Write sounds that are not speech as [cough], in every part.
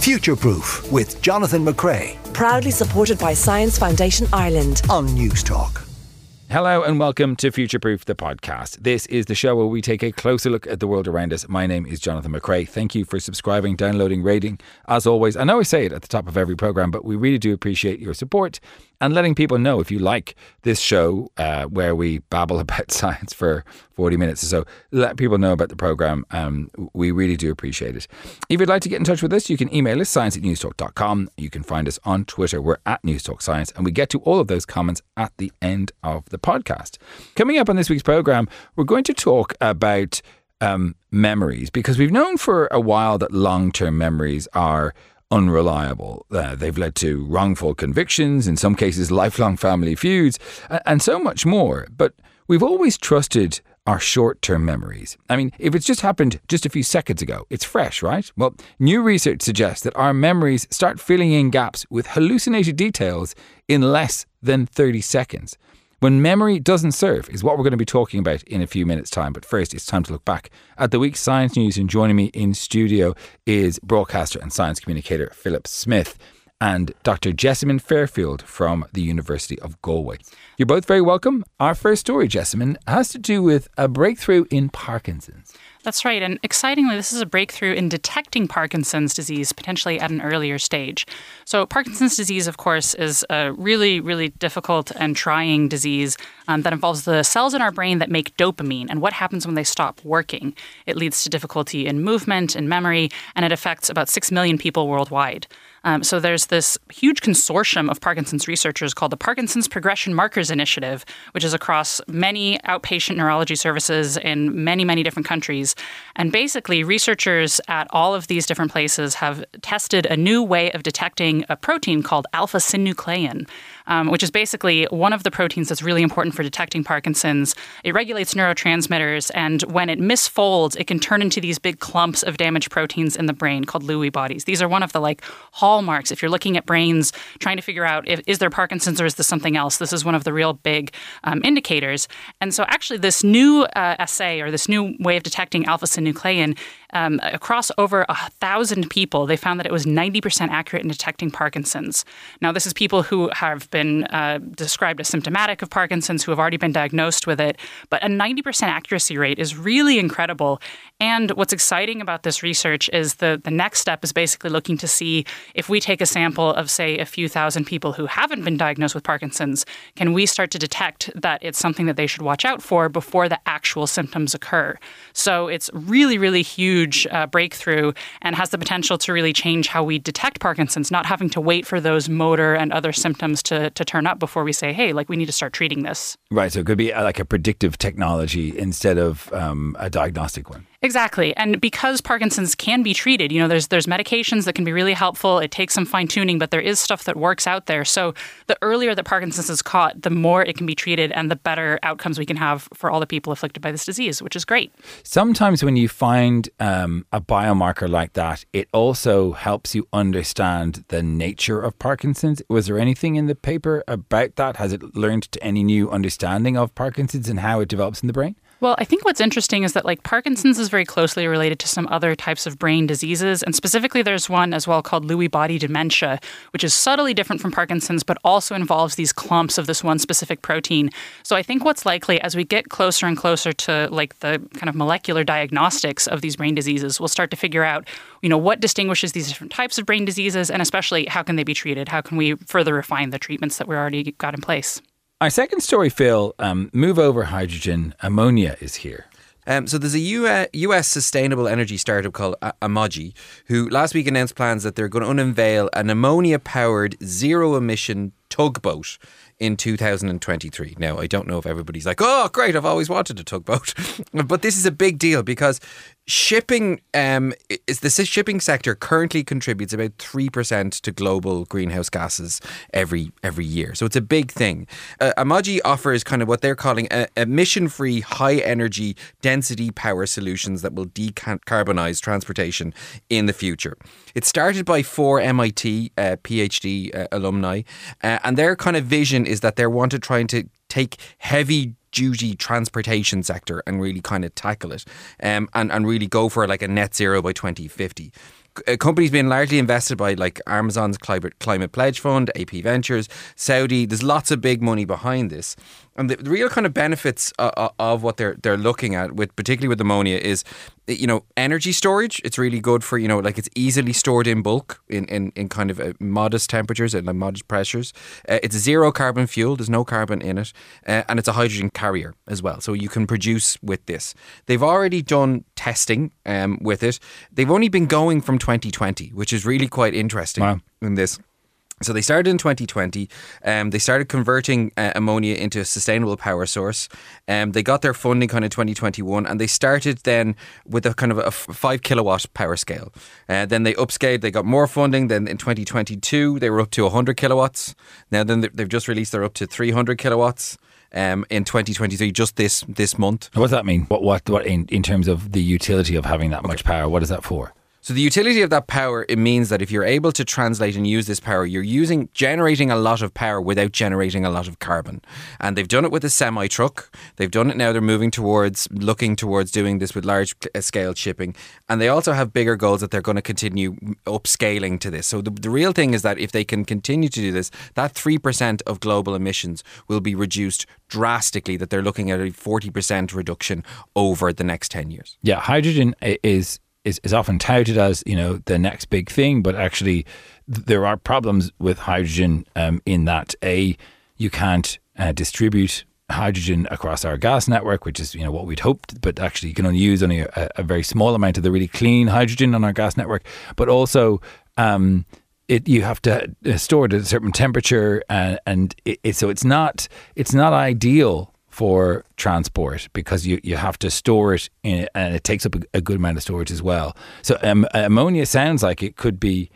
Future Proof with Jonathan McCrea Proudly supported by Science Foundation Ireland. on News Talk. Hello and welcome to Future Proof, the podcast. This is the show where we take a closer look at the world around us. My name is Jonathan McCrea. Thank you for subscribing, downloading, rating. As always, I know I say it at the top of every program, but we really do appreciate your support and letting people know if you like this show uh, where we babble [laughs] about science for 40 minutes or so. Let people know about the program. Um, we really do appreciate it. If you'd like to get in touch with us, you can email us science at newstalk.com. You can find us on Twitter. We're at Newstalk Science, and we get to all of those comments at the end of the podcast. Coming up on this week's program, we're going to talk about um, memories because we've known for a while that long term memories are unreliable. Uh, they've led to wrongful convictions, in some cases, lifelong family feuds, and so much more. But we've always trusted our short term memories. I mean, if it's just happened just a few seconds ago, it's fresh, right? Well, new research suggests that our memories start filling in gaps with hallucinated details in less than 30 seconds. When memory doesn't serve is what we're going to be talking about in a few minutes' time. But first, it's time to look back at the week's science news. And joining me in studio is broadcaster and science communicator Philip Smith and Dr. Jessamine Fairfield from the University of Galway. You're both very welcome. Our first story, Jessamine, has to do with a breakthrough in Parkinson's. That's right. And excitingly, this is a breakthrough in detecting Parkinson's disease potentially at an earlier stage. So, Parkinson's disease, of course, is a really, really difficult and trying disease um, that involves the cells in our brain that make dopamine and what happens when they stop working. It leads to difficulty in movement and memory, and it affects about 6 million people worldwide. Um, so there's this huge consortium of Parkinson's researchers called the Parkinson's Progression Markers Initiative, which is across many outpatient neurology services in many, many different countries. And basically, researchers at all of these different places have tested a new way of detecting a protein called alpha synuclein. Um, which is basically one of the proteins that's really important for detecting Parkinson's. It regulates neurotransmitters, and when it misfolds, it can turn into these big clumps of damaged proteins in the brain called Lewy bodies. These are one of the like hallmarks. If you're looking at brains, trying to figure out if is there Parkinson's or is this something else, this is one of the real big um, indicators. And so, actually, this new uh, assay or this new way of detecting alpha synuclein um, across over a thousand people, they found that it was 90% accurate in detecting Parkinson's. Now, this is people who have been uh, described as symptomatic of Parkinson's, who have already been diagnosed with it, but a 90% accuracy rate is really incredible. And what's exciting about this research is the, the next step is basically looking to see if we take a sample of, say, a few thousand people who haven't been diagnosed with Parkinson's, can we start to detect that it's something that they should watch out for before the actual symptoms occur? So it's really, really huge uh, breakthrough and has the potential to really change how we detect Parkinson's, not having to wait for those motor and other symptoms to, to turn up before we say, hey, like we need to start treating this. Right, so it could be uh, like a predictive technology instead of um, a diagnostic one. Exactly. And because Parkinson's can be treated, you know, there's there's medications that can be really helpful. It takes some fine tuning, but there is stuff that works out there. So the earlier that Parkinson's is caught, the more it can be treated and the better outcomes we can have for all the people afflicted by this disease, which is great. Sometimes when you find um, a biomarker like that, it also helps you understand the nature of Parkinson's. Was there anything in the paper about that? Has it learned to any new understanding of Parkinson's and how it develops in the brain? Well, I think what's interesting is that like Parkinson's is very closely related to some other types of brain diseases, and specifically there's one as well called Lewy body dementia, which is subtly different from Parkinson's, but also involves these clumps of this one specific protein. So I think what's likely as we get closer and closer to like the kind of molecular diagnostics of these brain diseases, we'll start to figure out, you know, what distinguishes these different types of brain diseases, and especially how can they be treated? How can we further refine the treatments that we already got in place? Our second story, Phil, um, move over hydrogen ammonia is here. Um, so there's a US sustainable energy startup called A- Amogy, who last week announced plans that they're going to unveil an ammonia-powered zero-emission tugboat in 2023. Now, I don't know if everybody's like, "Oh, great! I've always wanted a tugboat," [laughs] but this is a big deal because shipping um, is the shipping sector currently contributes about three percent to global greenhouse gases every every year. So it's a big thing. Uh, Amogy offers kind of what they're calling a, emission-free, high-energy density power solutions that will decarbonize transportation in the future. It started by four MIT uh, PhD uh, alumni, uh, and their kind of vision is that they're wanted trying to take heavy duty transportation sector and really kind of tackle it um, and, and really go for like a net zero by 2050 a company's been largely invested by like Amazon's Climate, Climate Pledge Fund, AP Ventures, Saudi. There's lots of big money behind this. And the, real kind of benefits uh, of what they're they're looking at, with particularly with ammonia, is you know energy storage. It's really good for you know like it's easily stored in bulk in in, in kind of uh, modest temperatures and like modest pressures. Uh, it's a zero carbon fuel. There's no carbon in it, uh, and it's a hydrogen carrier as well. So you can produce with this. They've already done testing um, with it. They've only been going from 2020, which is really quite interesting Wow. in this. So they started in 2020. Um, they started converting uh, ammonia into a sustainable power source. Um, they got their funding kind of 2021, and they started then with a kind of a five kilowatt power scale. Uh, then they upscaled. They got more funding. Then in 2022, they were up to 100 kilowatts. Now then they- they've just released they're up to 300 kilowatts. Um, in 2023, just this this month. What does that mean? What what what in, in terms of the utility of having that much power? What is that for? So the utility of that power it means that if you're able to translate and use this power, you're using generating a lot of power without generating a lot of carbon. And they've done it with a semi truck. They've done it now. They're moving towards looking towards doing this with large uh, scale shipping. And they also have bigger goals that they're going to continue upscaling to this. So the, the real thing is that if they can continue to do this, that three percent of global emissions will be reduced drastically. That they're looking at a forty percent reduction over the next ten years. Yeah, hydrogen is is is often touted as you know the next big thing, but actually there are problems with hydrogen um, in that a you can't uh, distribute hydrogen across our gas network, which is you know what we'd hoped, but actually you can only use only a, a very small amount of the really clean hydrogen on our gas network. But also, um, it you have to uh, store it at a certain temperature, and, and it, it, so it's not it's not ideal for transport because you, you have to store it in and it takes up a, a good amount of storage as well. So um, ammonia sounds like it could be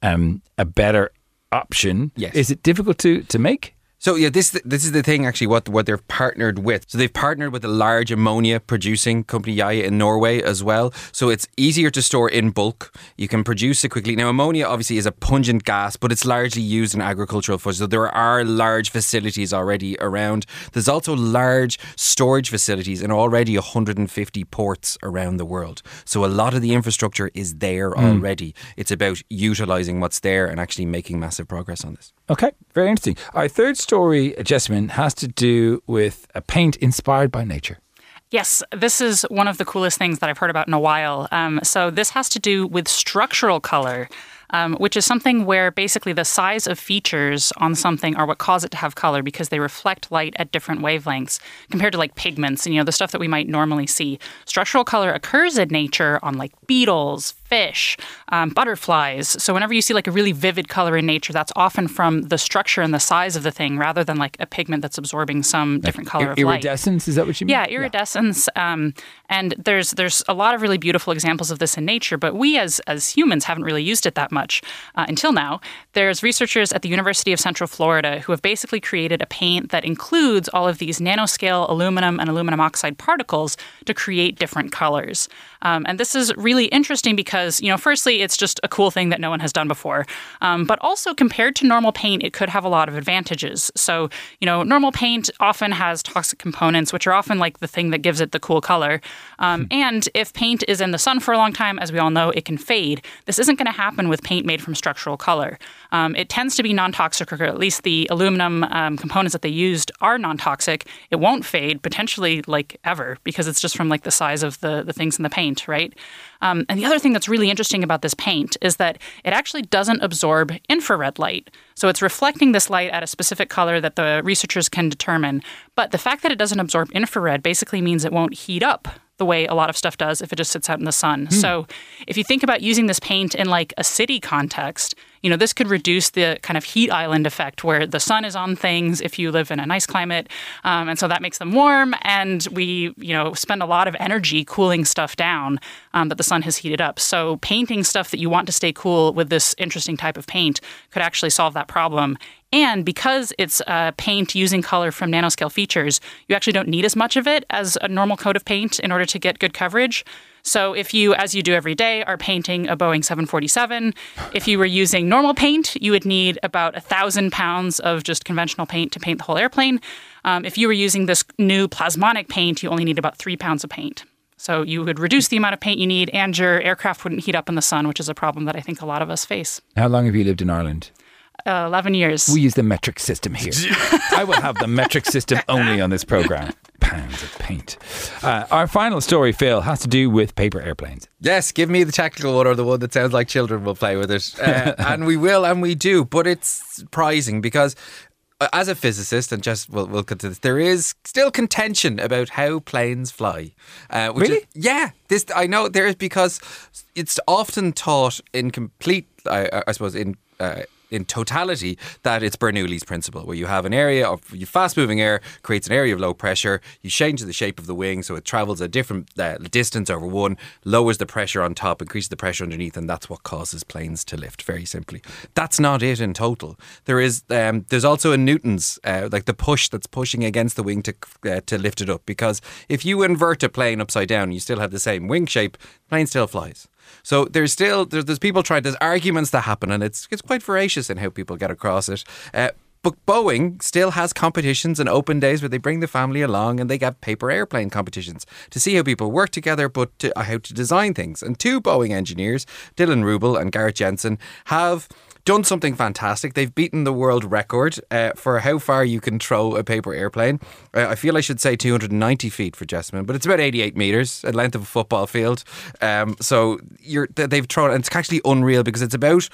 um, a better option. Yes. Is it difficult to, to make? So yeah, this this is the thing actually. What what they've partnered with. So they've partnered with a large ammonia producing company Yara in Norway as well. So it's easier to store in bulk. You can produce it quickly. Now ammonia obviously is a pungent gas, but it's largely used in agricultural foods. So there are large facilities already around. There's also large storage facilities in already 150 ports around the world. So a lot of the infrastructure is there hmm. already. It's about utilizing what's there and actually making massive progress on this. Okay, very interesting. Our third story, Jessamine, has to do with a paint inspired by nature. Yes, this is one of the coolest things that I've heard about in a while. Um, so, this has to do with structural color. Um, which is something where basically the size of features on something are what cause it to have color because they reflect light at different wavelengths compared to like pigments and you know the stuff that we might normally see. Structural color occurs in nature on like beetles, fish, um, butterflies. So whenever you see like a really vivid color in nature, that's often from the structure and the size of the thing rather than like a pigment that's absorbing some different color Ir- of light. iridescence, is that what you mean? Yeah, iridescence. Um, and there's there's a lot of really beautiful examples of this in nature, but we as as humans haven't really used it that much uh, until now. There's researchers at the University of Central Florida who have basically created a paint that includes all of these nanoscale aluminum and aluminum oxide particles to create different colors. Um, and this is really interesting because, you know, firstly, it's just a cool thing that no one has done before. Um, but also, compared to normal paint, it could have a lot of advantages. So, you know, normal paint often has toxic components, which are often like the thing that gives it the cool color. Um, And if paint is in the sun for a long time, as we all know, it can fade. This isn't going to happen with paint made from structural color. Um, it tends to be non toxic, or at least the aluminum um, components that they used are non toxic. It won't fade, potentially like ever, because it's just from like the size of the, the things in the paint, right? Um, and the other thing that's really interesting about this paint is that it actually doesn't absorb infrared light. So it's reflecting this light at a specific color that the researchers can determine. But the fact that it doesn't absorb infrared basically means it won't heat up the way a lot of stuff does if it just sits out in the sun. So if you think about using this paint in like a city context, you know, this could reduce the kind of heat island effect where the sun is on things if you live in a nice climate. Um, and so that makes them warm. And we, you know, spend a lot of energy cooling stuff down um, that the sun has heated up. So painting stuff that you want to stay cool with this interesting type of paint could actually solve that problem. And because it's uh, paint using color from nanoscale features, you actually don't need as much of it as a normal coat of paint in order to get good coverage. So if you, as you do every day, are painting a Boeing 747, if you were using normal paint, you would need about a thousand pounds of just conventional paint to paint the whole airplane. Um, if you were using this new plasmonic paint, you only need about three pounds of paint. So you would reduce the amount of paint you need, and your aircraft wouldn't heat up in the sun, which is a problem that I think a lot of us face. How long have you lived in Ireland? Uh, 11 years. We use the metric system here. I will have the metric system [laughs] only on this program. Pounds of paint. Uh, our final story, Phil, has to do with paper airplanes. Yes, give me the technical one or the one that sounds like children will play with it. Uh, and we will and we do. But it's surprising because uh, as a physicist, and just we'll, we'll get to this, there is still contention about how planes fly. Uh, which Really? Is, yeah, this I know there is because it's often taught in complete, I, I suppose, in. Uh, in totality, that it's Bernoulli's principle, where you have an area of fast moving air creates an area of low pressure. You change the shape of the wing so it travels a different uh, distance over one, lowers the pressure on top, increases the pressure underneath, and that's what causes planes to lift. Very simply, that's not it in total. There is um, there's also a Newton's uh, like the push that's pushing against the wing to uh, to lift it up. Because if you invert a plane upside down, you still have the same wing shape. Plane still flies. So there's still there's, there's people trying there's arguments that happen, and it's it's quite voracious in how people get across it. Uh, but Boeing still has competitions and open days where they bring the family along and they get paper airplane competitions to see how people work together, but to, uh, how to design things. And two Boeing engineers, Dillon Ruble and Garrett Jensen, have done something fantastic. They've beaten the world record uh, for how far you can throw a paper airplane. Uh, I feel I should say 290 feet for Jessamine, but it's about 88 meters, a length of a football field. Um, so they've thrown, and it's actually unreal because it's about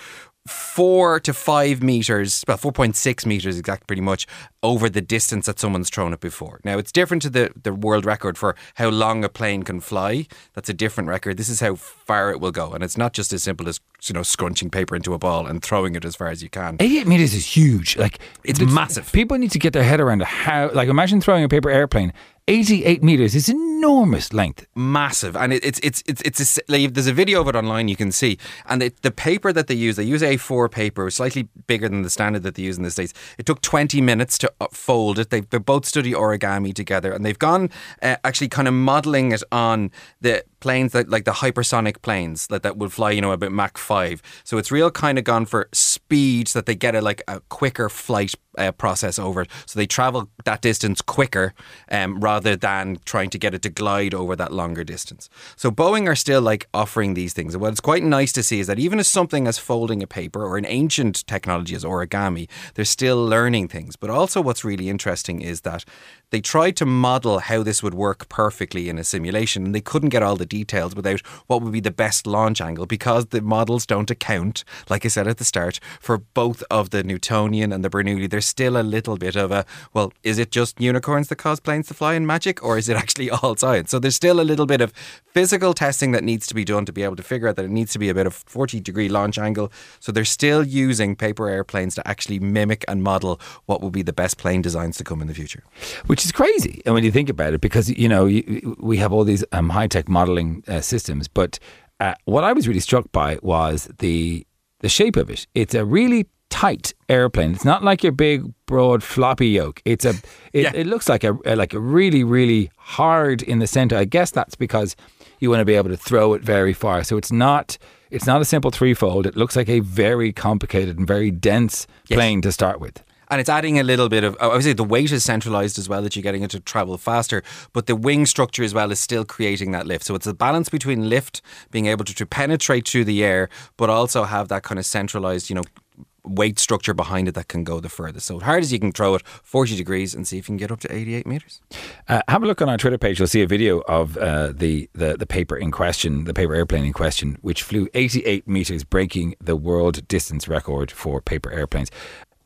four to five meters, well, 4.6 meters exact, pretty much, over the distance that someone's thrown it before. Now, it's different to the, the world record for how long a plane can fly. That's a different record. This is how far it will go. And it's not just as simple as, you know, scrunching paper into a ball and throwing it as far as you can. 88 meters is huge. Like It's massive. People need to get their head around how. Like, imagine throwing a paper airplane. 88 meters is enormous length. massive, and it, it's it's it's it's a like, there's a video of it online you can see, and it, the paper that they use, they use A4 paper, slightly bigger than the standard that they use in the states. It took 20 minutes to uh, fold it. They they both study origami together, and they've gone uh, actually kind of modeling it on the planes that like the hypersonic planes that, that would fly, you know, about Mach five. So it's real kind of gone for speed, so that they get a like a quicker flight uh, process over it. So they travel that distance quicker um, rather than trying to get it to glide over that longer distance. So Boeing are still like offering these things. And what is quite nice to see is that even as something as folding a paper or an ancient technology as origami, they're still learning things. But also what's really interesting is that they tried to model how this would work perfectly in a simulation and they couldn't get all the details without what would be the best launch angle because the models don't account, like I said at the start, for both of the Newtonian and the Bernoulli. There's still a little bit of a, well, is it just unicorns that cause planes to fly in magic or is it [laughs] actually all science? So there's still a little bit of physical testing that needs to be done to be able to figure out that it needs to be a 40 degree launch angle. So they're still using paper airplanes to actually mimic and model what will be the best plane designs to come in the future. which is crazy. And when you think about it, because you know you, we have all these um, high tech modeling uh, systems, but uh, what I was really struck by was the the shape of it. It's a really tight airplane. It's not like your big, broad, floppy yoke. It's a. [laughs] It, Yeah. it looks like a like a really, really hard in the center. I guess that's because you want to be able to throw it very far. So it's not. It's not a simple threefold. It looks like a very complicated and very dense Yes. plane to start with. And it's adding a little bit of, obviously, the weight is centralized as well, that you're getting it to travel faster, but the wing structure as well is still creating that lift. So it's a balance between lift, being able to, to penetrate through the air, but also have that kind of centralized, you know, weight structure behind it that can go the furthest. So hard as you can throw it, 40 degrees, and see if you can get up to 88 meters. Uh, have a look on our Twitter page. You'll see a video of uh, the, the the paper in question, the paper airplane in question, which flew 88 meters, breaking the world distance record for paper airplanes.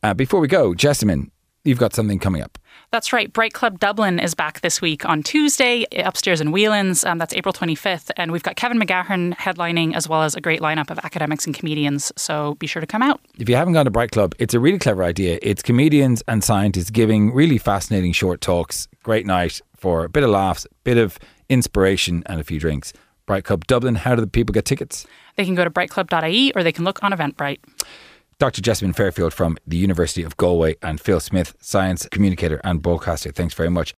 Uh, before we go, Jessamine, you've got something coming up. That's right. Bright Club Dublin is back this week on Tuesday upstairs in Whelan's. Um, that's April 25th. And we've got Kevin McGahern headlining as well as a great lineup of academics and comedians. So be sure to come out. If you haven't gone to Bright Club, it's a really clever idea. It's comedians and scientists giving really fascinating short talks. Great night for a bit of laughs, a bit of inspiration, and a few drinks. Bright Club Dublin. How do the people get tickets? They can go to brightclub.ie or they can look on Eventbrite. Dr. Jessamine Fairfield from the University of Galway and Phil Smith, science communicator and broadcaster. Thanks very much.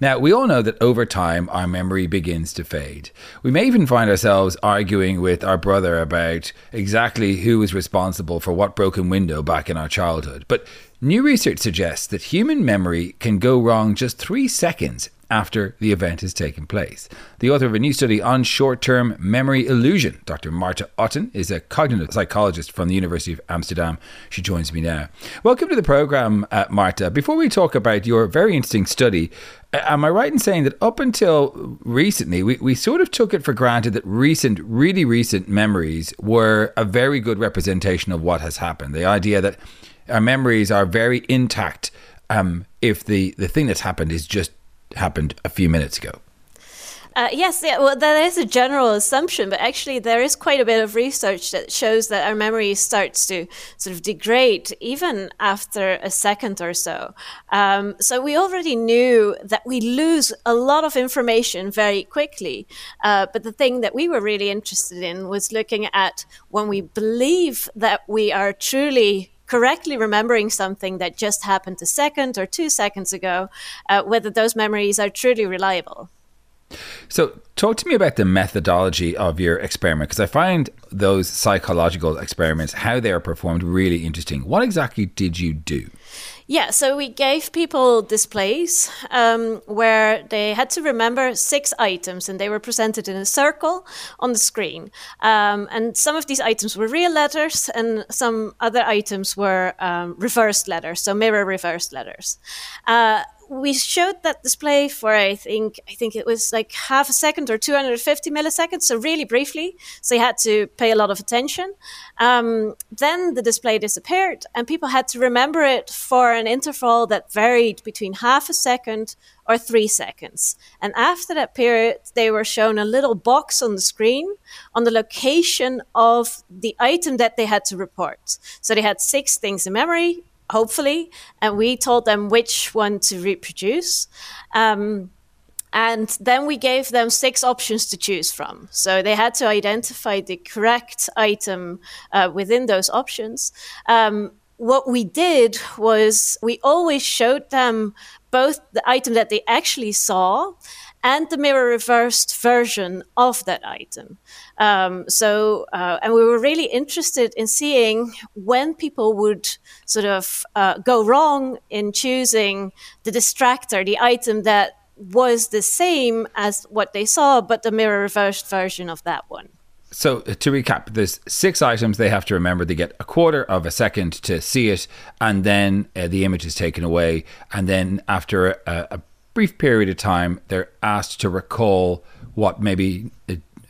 Now, we all know that over time our memory begins to fade. We may even find ourselves arguing with our brother about exactly who was responsible for what broken window back in our childhood. But new research suggests that human memory can go wrong just three seconds after the event has taken place. The author of a new study on short term memory illusion, Dr. Marte Otten, is a cognitive psychologist from the University of Amsterdam. She joins me now. Welcome to the program, uh, Marte. Before we talk about your very interesting study, uh, am I right in saying that up until recently, we, we sort of took it for granted that recent, really recent memories were a very good representation of what has happened? The idea that our memories are very intact um, if the, the thing that's happened is just happened a few minutes ago. Uh, yes, yeah, well, that is a general assumption, but actually, there is quite a bit of research that shows that our memory starts to sort of degrade even after a second or so. Um, so, we already knew that we lose a lot of information very quickly. Uh, but the thing that we were really interested in was looking at when we believe that we are truly correctly remembering something that just happened a second or two seconds ago, uh, whether those memories are truly reliable. So, talk to me about the methodology of your experiment because I find those psychological experiments, how they are performed, really interesting. What exactly did you do? Yeah, so we gave people displays um, where they had to remember six items and they were presented in a circle on the screen. Um, and some of these items were real letters and some other items were um, reversed letters, so mirror reversed letters. Uh, we showed that display for I think I think it was like half a second or 250 milliseconds, so really briefly. So you had to pay a lot of attention. Um, then the display disappeared, and people had to remember it for an interval that varied between half a second or three seconds. And after that period, they were shown a little box on the screen on the location of the item that they had to report. So they had six things in memory hopefully, and we told them which one to reproduce. Um, and then we gave them six options to choose from. So they had to identify the correct item uh, within those options. Um, what we did was we always showed them both the item that they actually saw and the mirror reversed version of that item. Um, so, uh, and we were really interested in seeing when people would sort of uh, go wrong in choosing the distractor, the item that was the same as what they saw, but the mirror reversed version of that one. So uh, to recap, there's six items they have to remember. They get a quarter of a second to see it, and then uh, the image is taken away. And then after a, a brief period of time, they're asked to recall what maybe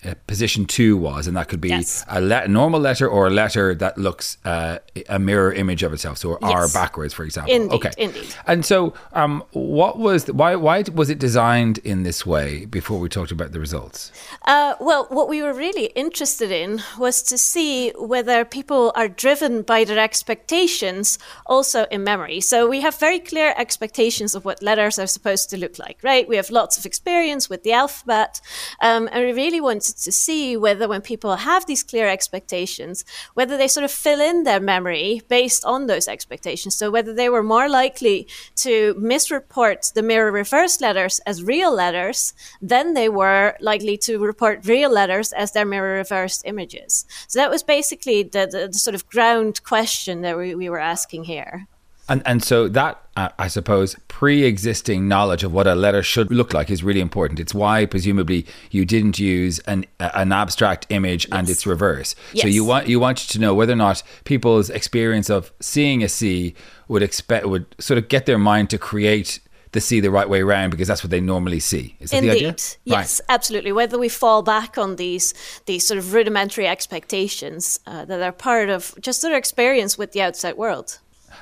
uh, position two was, and that could be yes. a le- normal letter or a letter that looks uh, a mirror image of itself, so yes. R backwards, for example. Indeed, okay, indeed. And so, um, what was the, why why was it designed in this way? Before we talked about the results. Uh, well, what we were really interested in was to see whether people are driven by their expectations also in memory. So we have very clear expectations of what letters are supposed to look like, right? We have lots of experience with the alphabet, um, and we really wanted to see whether when people have these clear expectations, whether they sort of fill in their memory based on those expectations. So whether they were more likely to misreport the mirror reverse letters as real letters than they were likely to report real letters as their mirror reversed images. So that was basically the, the, the sort of ground question that we, we were asking here. And and so that uh, I suppose pre-existing knowledge of what a letter should look like is really important. It's why presumably you didn't use an an abstract image yes. and its reverse. Yes. So you want you wanted to know whether or not people's experience of seeing a C would expect would sort of get their mind to create the C the right way around because that's what they normally see. Is that Indeed. the idea? Yes, right. absolutely. Whether we fall back on these these sort of rudimentary expectations uh, that are part of just their experience with the outside world.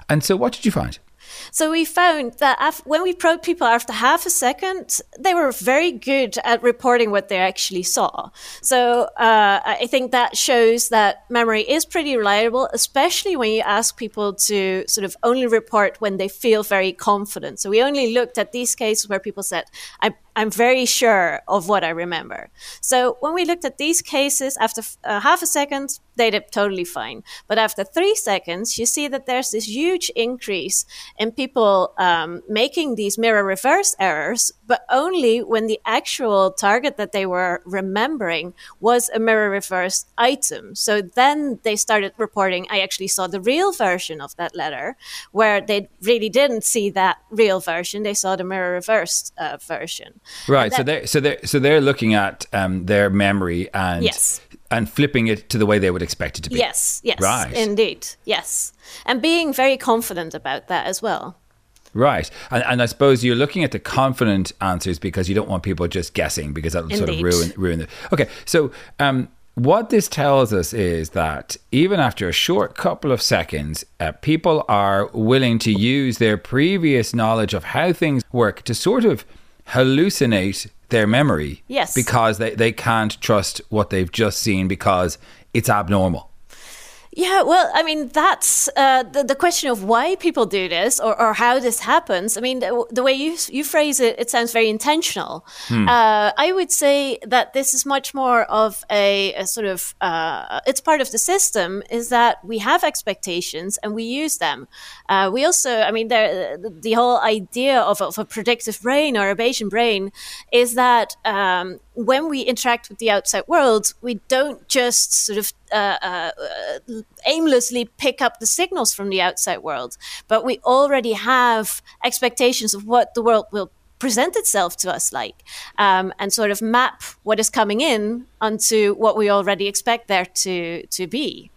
And so, what did you find? So we found that af- when we probed people after half a second, they were very good at reporting what they actually saw. So uh, I think that shows that memory is pretty reliable, especially when you ask people to sort of only report when they feel very confident. So we only looked at these cases where people said, "I'm I'm very sure of what I remember. So when we looked at these cases after uh, half a second, they did totally fine. But after three seconds, you see that there's this huge increase in people um, making these mirror reverse errors, but only when the actual target that they were remembering was a mirror reverse item. So then they started reporting, I actually saw the real version of that letter, where they really didn't see that real version. They saw the mirror reversed uh, version. Right. That, so they're so they're so they're looking at um, their memory and yes and flipping it to the way they would expect it to be. Yes, yes, right. indeed, yes, and being very confident about that as well. Right, and, and I suppose you're looking at the confident answers because you don't want people just guessing because that'll sort of ruin ruin the. Okay, so um, what this tells us is that even after a short couple of seconds, uh, people are willing to use their previous knowledge of how things work to sort of hallucinate their memory. Yes. Because they, they can't trust what they've just seen because it's abnormal. Yeah, well, I mean, that's uh, the, the question of why people do this or, or how this happens. I mean, the, the way you, you phrase it, it sounds very intentional. Hmm. Uh, I would say that this is much more of a, a sort of, uh, it's part of the system, is that we have expectations and we use them. Uh, we also, I mean, the, the whole idea of, of a predictive brain or a Bayesian brain is that um, when we interact with the outside world, we don't just sort of uh, uh, aimlessly pick up the signals from the outside world, but we already have expectations of what the world will present itself to us like, um, and sort of map what is coming in onto what we already expect there to to be.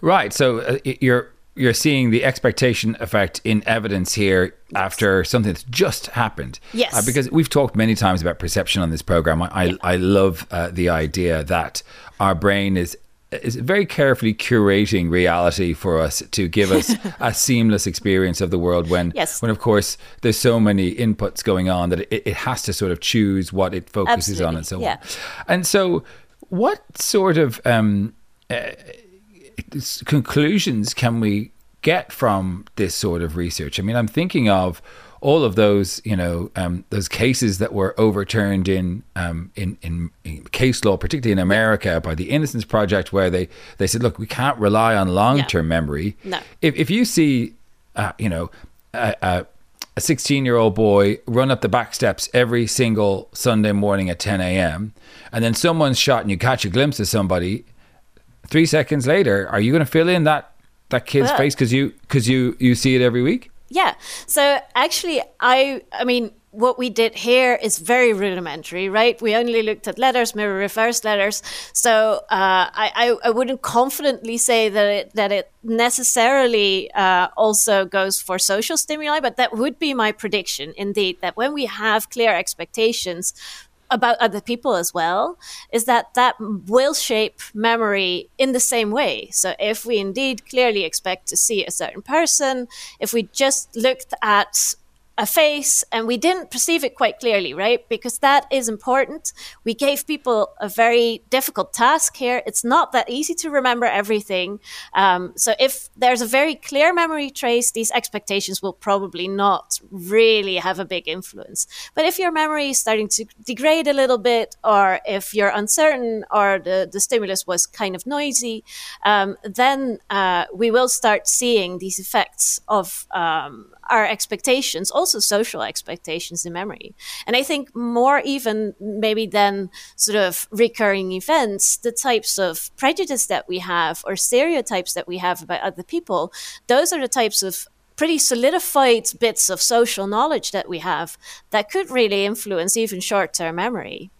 Right. So uh, you're you're seeing the expectation effect in evidence here after something that's just happened. Yes. Uh, because we've talked many times about perception on this program. I, yeah. I, I, love uh, the idea that our brain is is very carefully curating reality for us to give us [laughs] a seamless experience of the world when yes. when of course there's so many inputs going on that it, it has to sort of choose what it focuses Absolutely. on and so yeah. on. And so what sort of um, uh, conclusions can we get from this sort of research? I mean, I'm thinking of all of those, you know, um, those cases that were overturned in, um, in, in, in case law, particularly in America, by the Innocence Project, where they they said, look, we can't rely on long term memory. No. If if you see, uh, you know, a, a 16 year old boy run up the back steps every single Sunday morning at 10 a.m. and then someone's shot and you catch a glimpse of somebody three seconds later, are you going to fill in that that kid's face because you because you you see it every week? Yeah. So actually, I I mean. What we did here is very rudimentary, right? We only looked at letters, mirror reverse letters. So uh, I, I, I, wouldn't confidently say that it, that it necessarily uh, also goes for social stimuli, but that would be my prediction, indeed, that when we have clear expectations about other people as well is that that will shape memory in the same way. So if we indeed clearly expect to see a certain person, if we just looked at a face and we didn't perceive it quite clearly, right? Because that is important. We gave people a very difficult task here. It's not that easy to remember everything. Um, so if there's a very clear memory trace, these expectations will probably not really have a big influence. But if your memory is starting to degrade a little bit, or if you're uncertain, or the, the stimulus was kind of noisy, um, then uh, we will start seeing these effects of um, our expectations, also social expectations in memory. And I think more even maybe than sort of recurring events, the types of prejudice that we have or stereotypes that we have about other people, those are the types of pretty solidified bits of social knowledge that we have that could really influence even short term memory.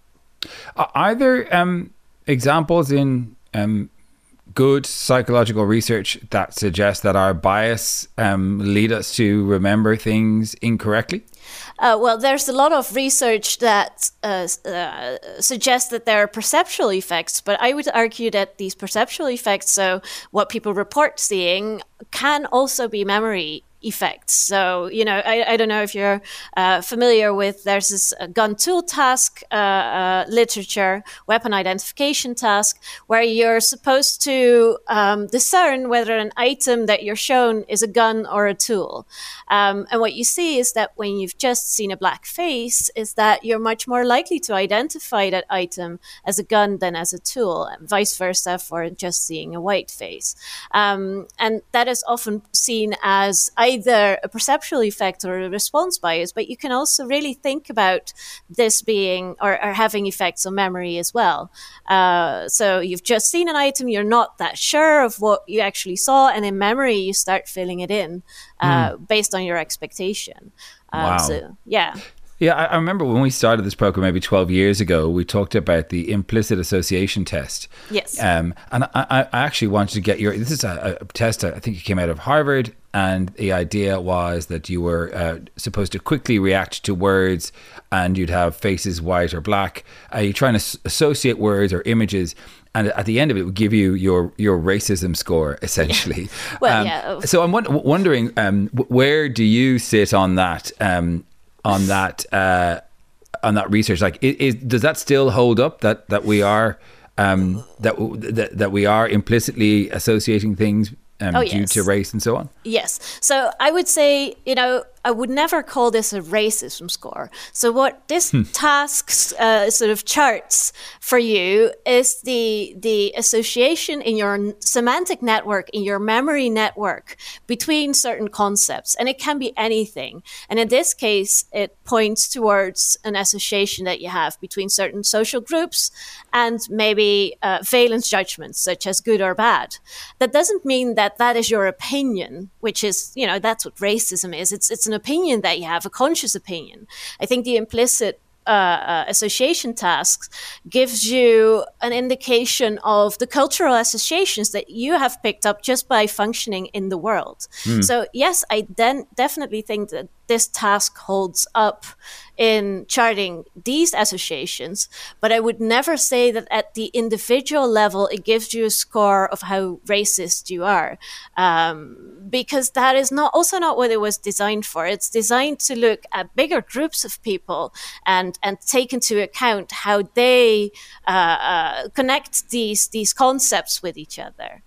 Are there um, examples in um, good psychological research that suggests that our bias um, lead us to remember things incorrectly? Uh, well, there's a lot of research that uh, uh, suggests that there are perceptual effects, but I would argue that these perceptual effects, so what people report seeing, can also be memory effects. So, you know, I, I don't know if you're uh, familiar with there's this uh, gun tool task uh, uh, literature, weapon identification task, where you're supposed to um, discern whether an item that you're shown is a gun or a tool. Um, and what you see is that when you've just seen a black face is that you're much more likely to identify that item as a gun than as a tool, and vice versa for just seeing a white face. Um, and that is often seen as either a perceptual effect or a response bias, but you can also really think about this being or, or having effects on memory as well. Uh, so you've just seen an item, you're not that sure of what you actually saw, and in memory, you start filling it in uh, mm. based on your expectation. Um, wow. So, yeah. Yeah, I, remember when we started this program maybe 12 years ago, we talked about the implicit association test. Yes. Um, and I, I actually wanted to get your, this is a, a test, I think it came out of Harvard. And the idea was that you were uh, supposed to quickly react to words and you'd have faces white or black. Uh, you're trying to associate words or images and at the end of it, it would give you your your racism score essentially. Yeah. [laughs] well, um, yeah. So I'm wondering, um, where do you sit on that? Um, on that uh, on that research? Like, is, does that still hold up? That that we are um, that, that that we are implicitly associating things um, oh, due yes. to race and so on? Yes. So I would say, you know, I would never call this a racism score. So what this hmm. tasks uh, sort of charts for you is the the association in your semantic network, in your memory network between certain concepts, and it can be anything. And in this case, it points towards an association that you have between certain social groups and maybe uh, valence judgments, such as good or bad. That doesn't mean that that is your opinion, which is you know that's what racism is. It's it's an opinion that you have, a conscious opinion. I think the implicit uh, uh, association tasks gives you an indication of the cultural associations that you have picked up just by functioning in the world. Mm. So yes, I then definitely think that this task holds up in charting these associations, but I would never say that at the individual level it gives you a score of how racist you are, um, because that is not also not what it was designed for. It's designed to look at bigger groups of people and and take into account how they uh, uh, connect these these concepts with each other.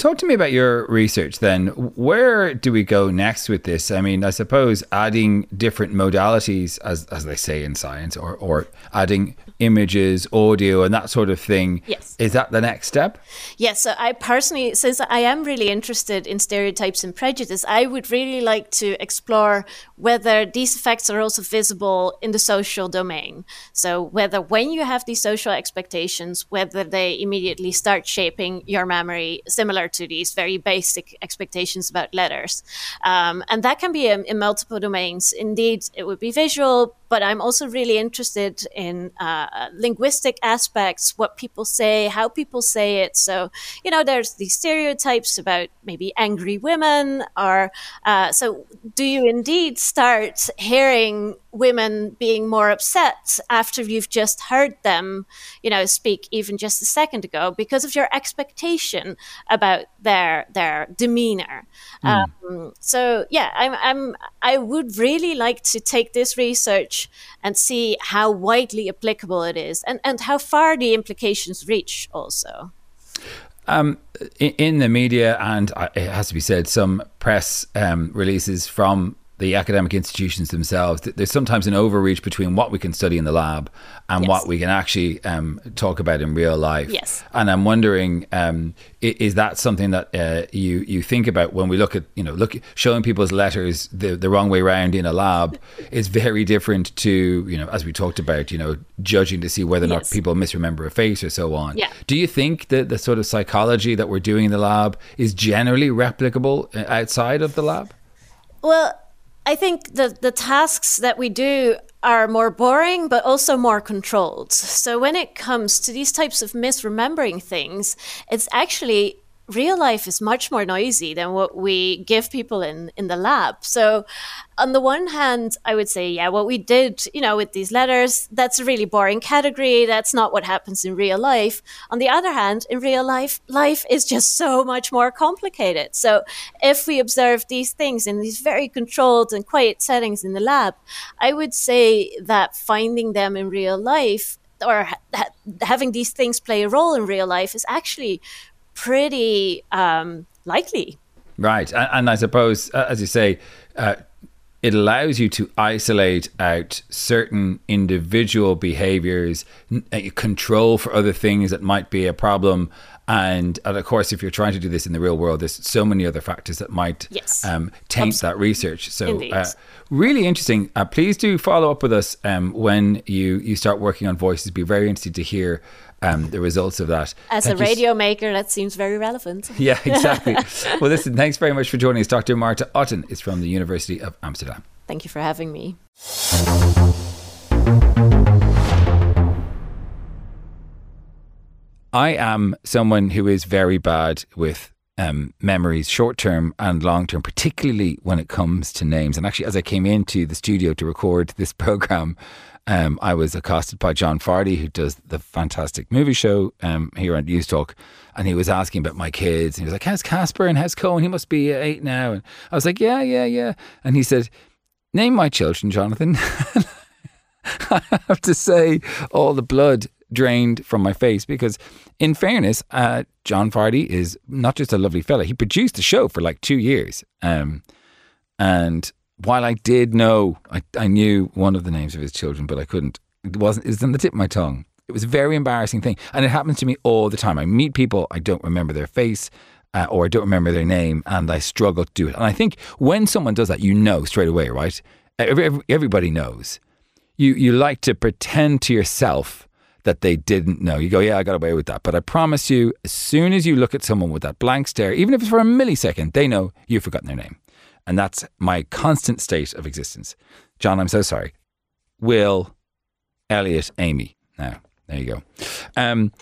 Talk to me about your research then. Where do we go next with this? I mean, I suppose adding different modalities, as, as they say in science, or, or adding images, audio, and that sort of thing. Yes. Is that the next step? Yes. So I personally, since I am really interested in stereotypes and prejudice, I would really like to explore whether these effects are also visible in the social domain. So whether when you have these social expectations, whether they immediately start shaping your memory similar to these very basic expectations about letters. Um, and that can be in, in, multiple domains. Indeed, it would be visual, but I'm also really interested in uh, linguistic aspects, what people say, how people say it. So, you know, there's these stereotypes about maybe angry women, or uh, so do you indeed start hearing women being more upset after you've just heard them, you know, speak even just a second ago because of your expectation about their their demeanor. Mm. Um, so yeah, I'm, I'm I would really like to take this research and see how widely applicable it is and and how far the implications reach also. Um, in, in, the media, and it has to be said, some press um, releases from the academic institutions themselves, there's sometimes an overreach between what we can study in the lab and yes. what we can actually um, talk about in real life. Yes. And I'm wondering, um, is that something that uh, you you think about when we look at you know look showing people's letters the the wrong way around in a lab [laughs] is very different to you know as we talked about you know judging to see whether or yes. not people misremember a face or so on. Yeah. Do you think that the sort of psychology that we're doing in the lab is generally replicable uh, outside of the lab? Well, I think the, the tasks that we do are more boring, but also more controlled. So when it comes to these types of misremembering things, it's actually real life is much more noisy than what we give people in in the lab. So on the one hand i would say yeah what we did you know with these letters that's a really boring category. That's not what happens in real life. On the other hand in real life life is just so much more complicated. So if we observe these things in these very controlled and quiet settings in the lab i would say that finding them in real life or ha- having these things play a role in real life is actually pretty um, likely. Right, and, and, I suppose, uh, as you say, uh, it allows you to isolate out certain individual behaviors, n- control for other things that might be a problem. And, and of course, if you're trying to do this in the real world, there's so many other factors that might Yes. um, taint that research. So, uh, really interesting. Uh, please do follow up with us um, when you, you start working on voices. Be very interested to hear um, the results of that. As Thank a you s- radio maker, that seems very relevant. [laughs] yeah, exactly. [laughs] well, listen, thanks very much for joining us. Dr. Marte Otten is from the University of Amsterdam. Thank you for having me. I am someone who is very bad with um, memories, short term and long term, particularly when it comes to names. And actually, as I came into the studio to record this [laughs] program, um, I was accosted by John Fardy, who does the fantastic movie show um, here on Newstalk. And he was asking about my kids. And he was like, How's Casper and how's Cohen? He must be eight now. And I was like, Yeah, yeah, yeah. And he said, Name my children, Jonathan. [laughs] I have to say, all the blood drained from my face because, in fairness, uh, John Fardy is not just a lovely fella. He produced the show for like two years. Um, and while I did know, I, I knew one of the names of his children, but I couldn't. It wasn't. It was on the tip of my tongue. It was a very embarrassing thing, and it happens to me all the time. I meet people, I don't remember their face. Uh, or I don't remember their name, and I struggle to do it. And I think when someone does that, you know straight away, right? Every, every- everybody knows you you like to pretend to yourself that they didn't know. You go, yeah, I got away with that. But I promise you, as soon as you look at someone with that blank stare, even if it's for a millisecond, they know you've forgotten their name. And that's my constant state of existence. John, I'm so sorry. Will, Elliot, Amy. Now, there you go. Um,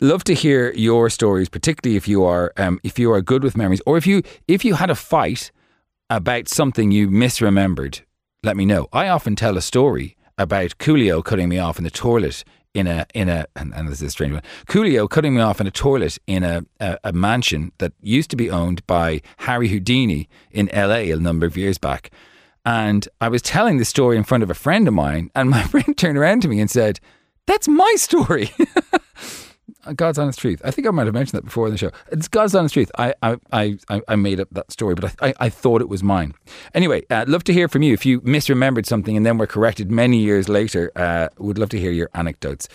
love to hear your stories, particularly if you are um, if you are good with memories, or if you if you had a fight about something you misremembered. Let me know. I often tell a story about Coolio cutting me off in the toilet in a in a and, and this is a strange one. Coolio cutting me off in a toilet in a, a a mansion that used to be owned by Harry Houdini in L.A. a number of years back. And I was telling this story in front of a friend of mine, and my [laughs] friend turned around to me and said, "That's my story." [laughs] God's honest truth. I think I might have mentioned that before in the show. It's God's honest truth. I I, I, I- made up that story, but I, I, I thought it was mine. Anyway, uh, love to hear from you. If you misremembered something and then were corrected many years later, uh, would love to hear your anecdotes.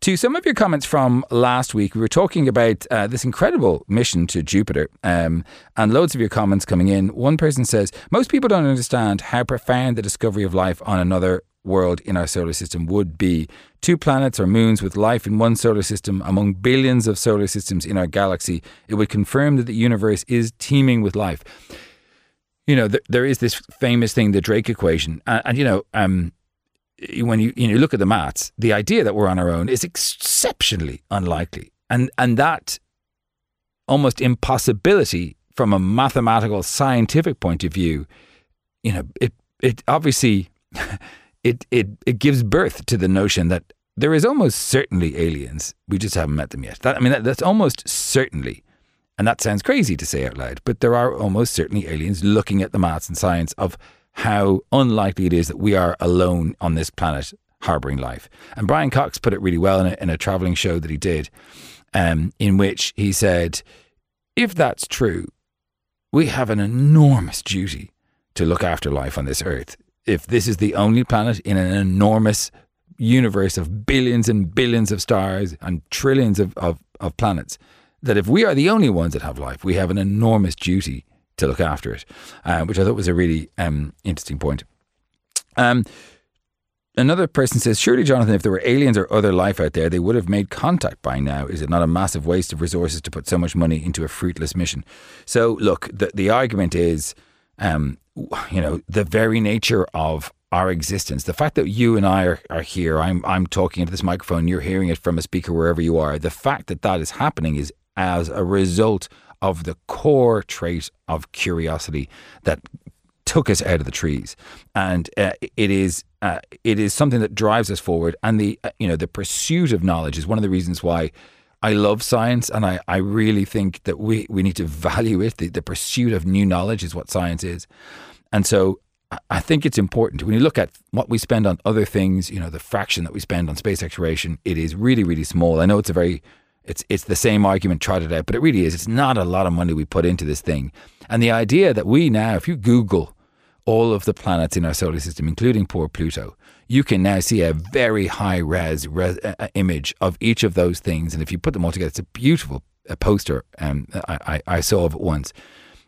To some of your comments from last week, we were talking about uh, this incredible mission to Jupiter, um, and loads of your comments coming in. One person says, Most people don't understand how profound the discovery of life on another world in our solar system would be. Two planets or moons with life in one solar system among billions of solar systems in our galaxy. It would confirm that the universe is teeming with life. You know, th- there is this famous thing, the Drake equation. And, and you know, um, when you, you know, look at the maths, the idea that we're on our own is exceptionally unlikely. And, and that almost impossibility from a mathematical, scientific point of view, you know, it, it obviously [laughs] it, it it gives birth to the notion that there is almost certainly aliens. We just haven't met them yet. That, I mean, that, that's almost certainly, and that sounds crazy to say out loud, but there are almost certainly aliens looking at the maths and science of how unlikely it is that we are alone on this planet harboring life. And Brian Cox put it really well in a, in a traveling show that he did, um, in which he said, if that's true, we have an enormous duty to look after life on this earth. If this is the only planet in an enormous universe of billions and billions of stars and trillions of, of, of planets, that if we are the only ones that have life, we have an enormous duty to look after it, uh, which I thought was a really um, interesting point. Um, Another person says, Surely, Jonathan, if there were aliens or other life out there, they would have made contact by now. Is it not a massive waste of resources to put so much money into a fruitless mission? So, look, the, the argument is, um, you know, the very nature of our existence, the fact that you and I are, are here, I'm, I'm talking into this microphone, you're hearing it from a speaker wherever you are, the fact that that is happening is as a result of the core trait of curiosity that took us out of the trees, and uh, it is uh, it is something that drives us forward. And the uh, you know the pursuit of knowledge is one of the reasons why I love science, and I, I really think that we we need to [laughs] value it. The, the pursuit of new knowledge is what science is, and so. I- think it's important when you look at what we spend on other things, you know, the fraction that we spend on space exploration, it is really, really small. I know it's a very it's it's the same argument trotted out, but it really is. It's not a lot of money we put into this thing. And the idea that we now, if you Google all of the planets in our solar system, including poor Pluto, you can now see a very high res, res uh, uh, image of each of those things. And if you put them all together, it's a beautiful uh, poster. Um, I, I, I saw of it once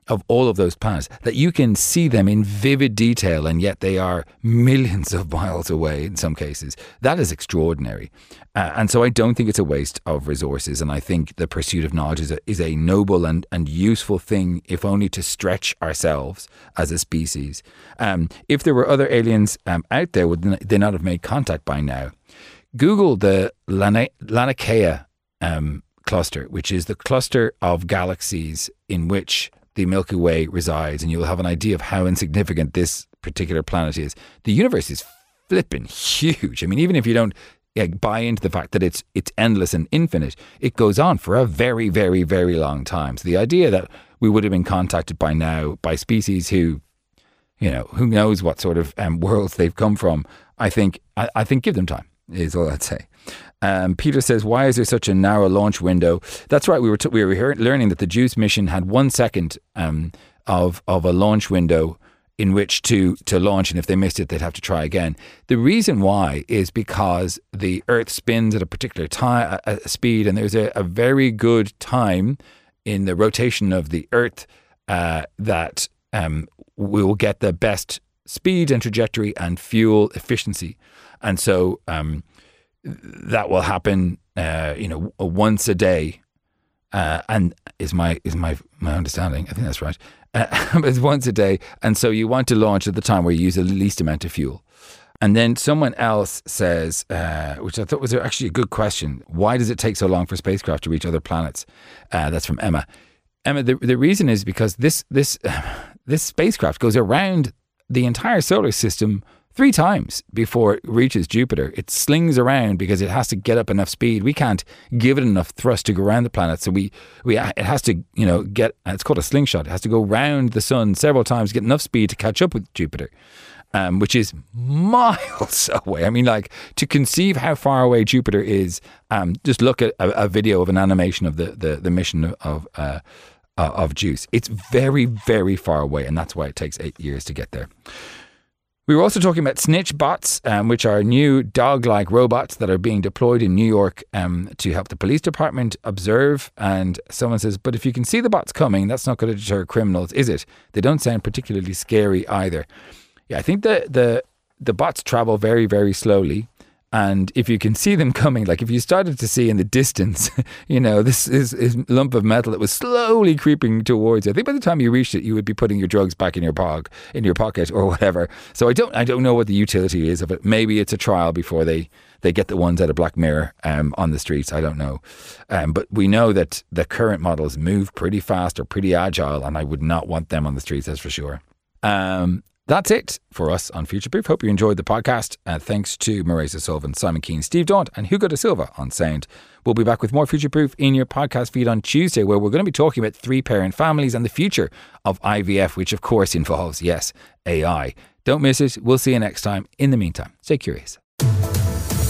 of all of those planets that you can see them in vivid detail and yet they are millions of miles away in some cases. That is extraordinary. Uh, and so i don't think it's a waste of resources and i think the pursuit of knowledge is a, is a noble and, and useful thing if only to stretch ourselves as a species. Um, if there were other aliens um, out there would they not have made contact by now? Google the Lana- laniakea um, cluster which is the cluster of galaxies in which the Milky Way resides, and you'll have an idea of how insignificant this particular planet is. The universe is flipping huge. I mean, even if you don't buy into the fact that it's it's endless and infinite, it goes on for a very, very, very long time. So the idea that we would have been contacted by now by species who, you know, who knows what sort of um, worlds they've come from, I think I, I think give them time is all I'd say. Um, Peter says, "Why is there such a narrow launch window?" That's right. We were t- we were learning that the JUICE mission had one second um, of of a launch window in which to to launch, and if they missed it, they'd have to try again. The reason why is because the Earth spins at a particular time a, a speed, and there's a, a, very good time in the rotation of the Earth uh, that um, we will get the best speed and trajectory and fuel efficiency, and so. Um, that will happen, uh, you know, once a day, uh, and is my is my my understanding. I think that's right. Uh, [laughs] it's once a day, and so you want to launch at the time where you use the least amount of fuel. And then someone else says, uh, which I thought was actually a good question: Why does it take so long for spacecraft to reach other planets? Uh, that's from Emma. Emma, the the reason is because this this [sighs] this spacecraft goes around the entire solar system three times before it reaches Jupiter. It slings around because it has to get up enough speed. We can't give it enough thrust to go around the planet. So we, we it has to, you know, get, it's called a slingshot. It has to go around the sun several times, get enough speed to catch up with Jupiter. Um, which is [laughs] miles away. I mean, like to conceive how far away Jupiter is. Um, just look at a, a, video of an animation of the the, the mission of uh, uh, of JUICE. It's very very far away, and that's why it takes eight years to get there. We were also talking about snitch bots, um, which are new dog like robots that are being deployed in New York um, to help the police department observe. And someone says, But if you can see the bots coming, that's not going to deter criminals, is it? They don't sound particularly scary either. Yeah, I think the, the, the bots travel very, very slowly. And if you can see them coming, like if you started to see in the distance, [laughs] you know, this is, lump of metal that was slowly creeping towards you. I think by the time you reached it, you would be putting your drugs back in your pog, in your pocket or [laughs] whatever. So I don't, I don't know what the utility is of it. Maybe it's a trial before they, they get the ones out of Black Mirror um, on the streets. I don't know. Um, but we know that the current models move pretty fast or pretty agile, and I would not want them on the streets, that's for sure. Um, that's it for us on Future Proof. Hope you enjoyed the podcast. Uh, thanks to Marisa Sullivan, Simon Keane, Steve Daunt, and Hugo da Silva on sound. We'll be back with more Future Proof in your podcast feed on Tuesday, where we're going to be talking about three parent families and the future of IVF, which of course involves, yes, AI. Don't miss it. We'll see you next time. In the meantime, stay curious.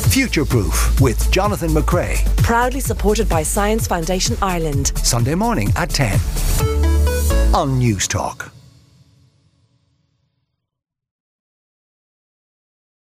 Future Proof with Jonathan McCrea. Proudly supported by Science Foundation Ireland. Sunday morning at 10 on Newstalk.